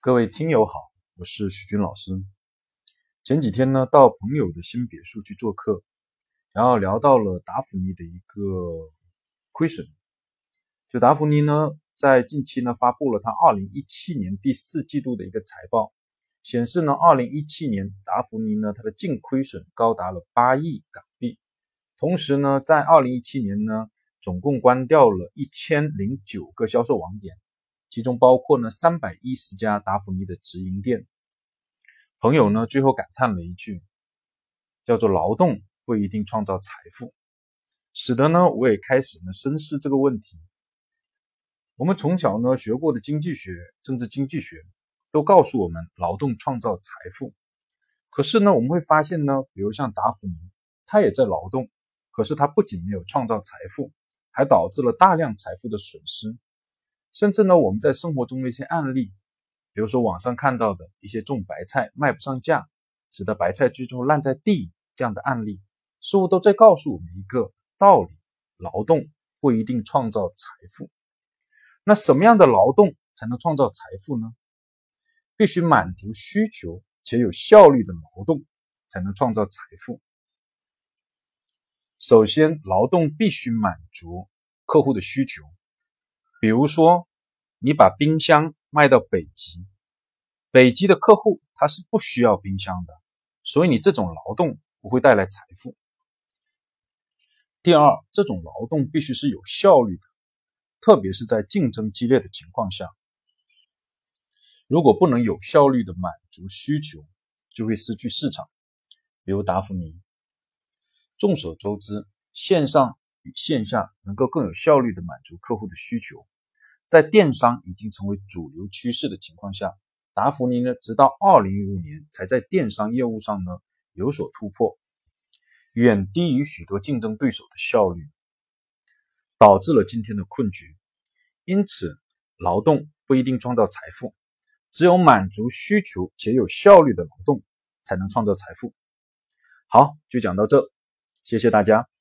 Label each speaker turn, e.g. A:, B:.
A: 各位听友好，我是许军老师。前几天呢，到朋友的新别墅去做客，然后聊到了达芙妮的一个亏损。就达芙妮呢，在近期呢发布了它二零一七年第四季度的一个财报，显示呢，二零一七年达芙妮呢它的净亏损高达了八亿港币。同时呢，在二零一七年呢，总共关掉了一千零九个销售网点，其中包括呢三百一十家达芙妮的直营店。朋友呢最后感叹了一句，叫做“劳动不一定创造财富”，使得呢我也开始呢深思这个问题。我们从小呢学过的经济学、政治经济学都告诉我们，劳动创造财富。可是呢我们会发现呢，比如像达芙妮，他也在劳动。可是它不仅没有创造财富，还导致了大量财富的损失。甚至呢，我们在生活中的一些案例，比如说网上看到的一些种白菜卖不上价，使得白菜最终烂在地这样的案例，似乎都在告诉我们一个道理：劳动不一定创造财富。那什么样的劳动才能创造财富呢？必须满足需求且有效率的劳动，才能创造财富。首先，劳动必须满足客户的需求。比如说，你把冰箱卖到北极，北极的客户他是不需要冰箱的，所以你这种劳动不会带来财富。第二，这种劳动必须是有效率的，特别是在竞争激烈的情况下。如果不能有效率的满足需求，就会失去市场。比如达芙妮。众所周知，线上比线下能够更有效率的满足客户的需求。在电商已经成为主流趋势的情况下，达芙妮呢，直到二零一五年才在电商业务上呢有所突破，远低于许多竞争对手的效率，导致了今天的困局。因此，劳动不一定创造财富，只有满足需求且有效率的劳动才能创造财富。好，就讲到这。谢谢大家。